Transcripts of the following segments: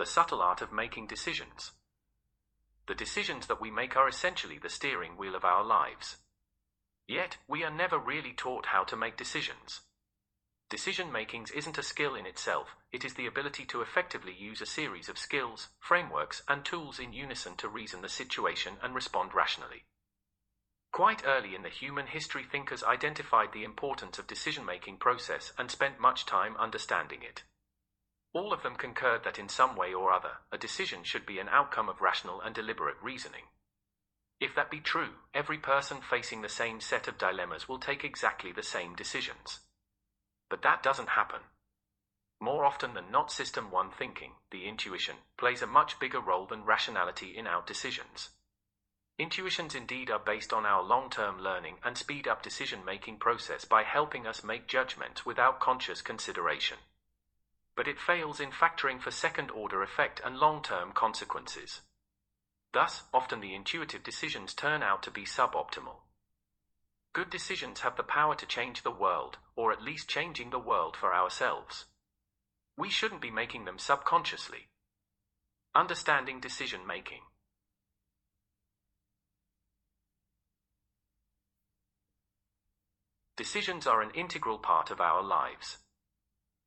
the subtle art of making decisions. The decisions that we make are essentially the steering wheel of our lives. Yet, we are never really taught how to make decisions. Decision making isn't a skill in itself, it is the ability to effectively use a series of skills, frameworks, and tools in unison to reason the situation and respond rationally. Quite early in the human history, thinkers identified the importance of decision making process and spent much time understanding it. All of them concurred that in some way or other, a decision should be an outcome of rational and deliberate reasoning. If that be true, every person facing the same set of dilemmas will take exactly the same decisions. But that doesn't happen. More often than not, System 1 thinking, the intuition, plays a much bigger role than rationality in our decisions. Intuitions indeed are based on our long term learning and speed up decision making process by helping us make judgments without conscious consideration. But it fails in factoring for second order effect and long term consequences. Thus, often the intuitive decisions turn out to be suboptimal. Good decisions have the power to change the world, or at least changing the world for ourselves. We shouldn't be making them subconsciously. Understanding decision making. Decisions are an integral part of our lives.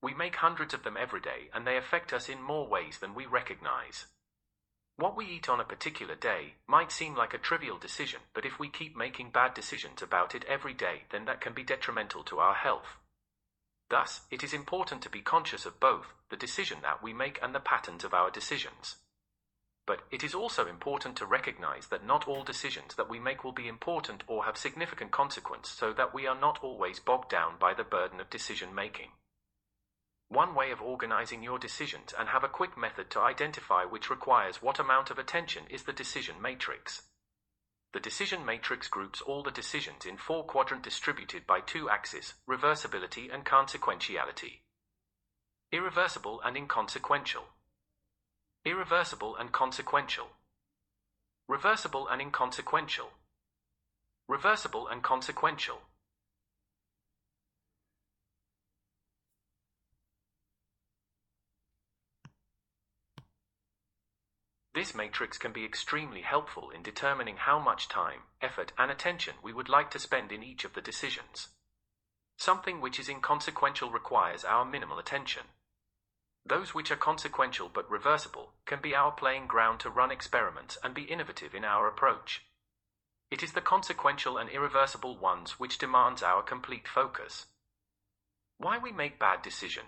We make hundreds of them every day, and they affect us in more ways than we recognize. What we eat on a particular day might seem like a trivial decision, but if we keep making bad decisions about it every day, then that can be detrimental to our health. Thus, it is important to be conscious of both the decision that we make and the patterns of our decisions. But it is also important to recognize that not all decisions that we make will be important or have significant consequence, so that we are not always bogged down by the burden of decision making. One way of organizing your decisions and have a quick method to identify which requires what amount of attention is the decision matrix. The decision matrix groups all the decisions in four quadrant distributed by two axes, reversibility and consequentiality. Irreversible and inconsequential. Irreversible and consequential. Reversible and inconsequential. Reversible and consequential. This matrix can be extremely helpful in determining how much time, effort, and attention we would like to spend in each of the decisions. Something which is inconsequential requires our minimal attention. Those which are consequential but reversible can be our playing ground to run experiments and be innovative in our approach. It is the consequential and irreversible ones which demands our complete focus. Why we make bad decision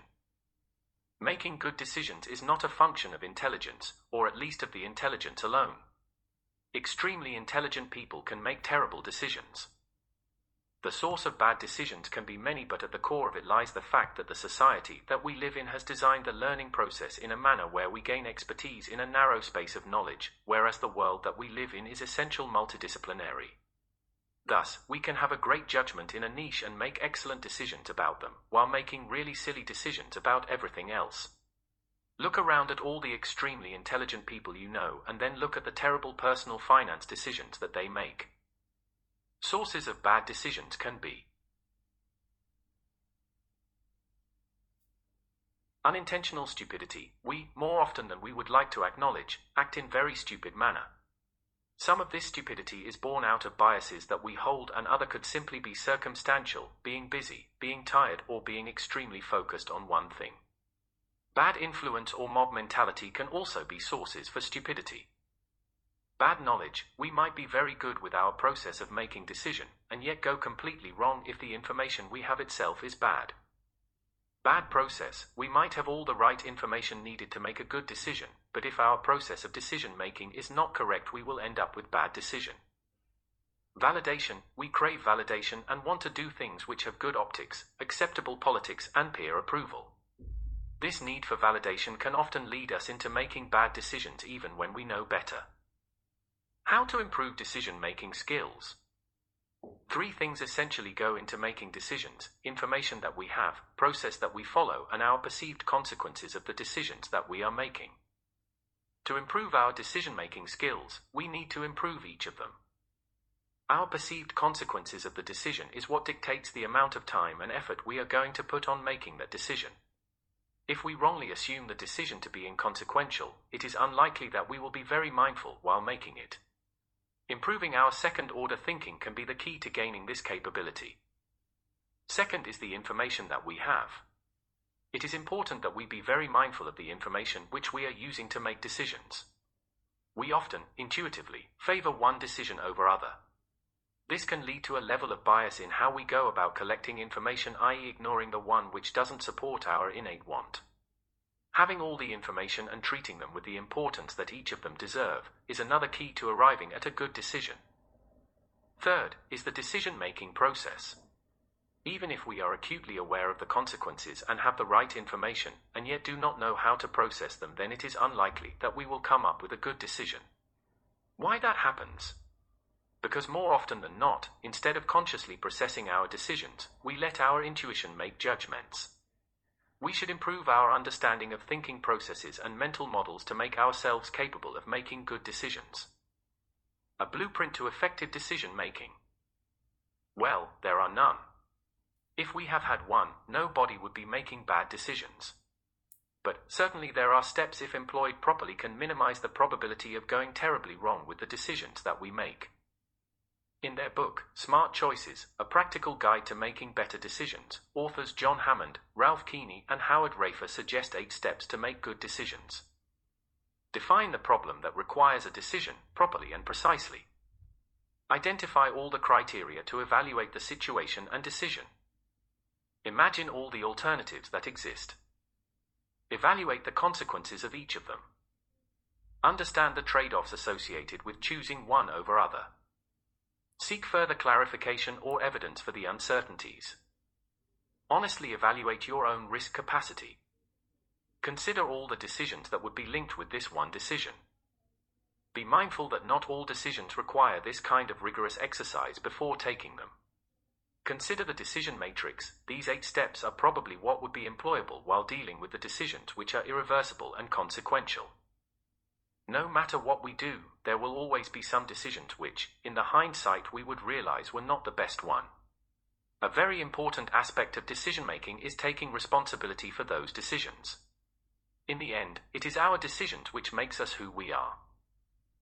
Making good decisions is not a function of intelligence, or at least of the intelligence alone. Extremely intelligent people can make terrible decisions. The source of bad decisions can be many, but at the core of it lies the fact that the society that we live in has designed the learning process in a manner where we gain expertise in a narrow space of knowledge, whereas the world that we live in is essential multidisciplinary. Thus, we can have a great judgment in a niche and make excellent decisions about them, while making really silly decisions about everything else. Look around at all the extremely intelligent people you know, and then look at the terrible personal finance decisions that they make. Sources of bad decisions can be unintentional stupidity. We, more often than we would like to acknowledge, act in very stupid manner. Some of this stupidity is born out of biases that we hold, and other could simply be circumstantial, being busy, being tired, or being extremely focused on one thing. Bad influence or mob mentality can also be sources for stupidity. Bad knowledge, we might be very good with our process of making decision, and yet go completely wrong if the information we have itself is bad. Bad process, we might have all the right information needed to make a good decision, but if our process of decision making is not correct, we will end up with bad decision. Validation, we crave validation and want to do things which have good optics, acceptable politics, and peer approval. This need for validation can often lead us into making bad decisions even when we know better. How to improve decision making skills. Three things essentially go into making decisions information that we have, process that we follow, and our perceived consequences of the decisions that we are making. To improve our decision making skills, we need to improve each of them. Our perceived consequences of the decision is what dictates the amount of time and effort we are going to put on making that decision. If we wrongly assume the decision to be inconsequential, it is unlikely that we will be very mindful while making it. Improving our second order thinking can be the key to gaining this capability. Second is the information that we have. It is important that we be very mindful of the information which we are using to make decisions. We often, intuitively, favor one decision over other. This can lead to a level of bias in how we go about collecting information, i.e., ignoring the one which doesn't support our innate want. Having all the information and treating them with the importance that each of them deserve is another key to arriving at a good decision. Third is the decision making process. Even if we are acutely aware of the consequences and have the right information, and yet do not know how to process them, then it is unlikely that we will come up with a good decision. Why that happens? Because more often than not, instead of consciously processing our decisions, we let our intuition make judgments. We should improve our understanding of thinking processes and mental models to make ourselves capable of making good decisions. A blueprint to effective decision making. Well, there are none. If we have had one, nobody would be making bad decisions. But certainly there are steps, if employed properly, can minimize the probability of going terribly wrong with the decisions that we make. In their book, Smart Choices A Practical Guide to Making Better Decisions, authors John Hammond, Ralph Keeney, and Howard Raiffa suggest eight steps to make good decisions. Define the problem that requires a decision properly and precisely. Identify all the criteria to evaluate the situation and decision. Imagine all the alternatives that exist. Evaluate the consequences of each of them. Understand the trade offs associated with choosing one over other. Seek further clarification or evidence for the uncertainties. Honestly evaluate your own risk capacity. Consider all the decisions that would be linked with this one decision. Be mindful that not all decisions require this kind of rigorous exercise before taking them. Consider the decision matrix. These eight steps are probably what would be employable while dealing with the decisions which are irreversible and consequential. No matter what we do, there will always be some decisions which, in the hindsight, we would realize were not the best one. A very important aspect of decision making is taking responsibility for those decisions. In the end, it is our decisions which makes us who we are.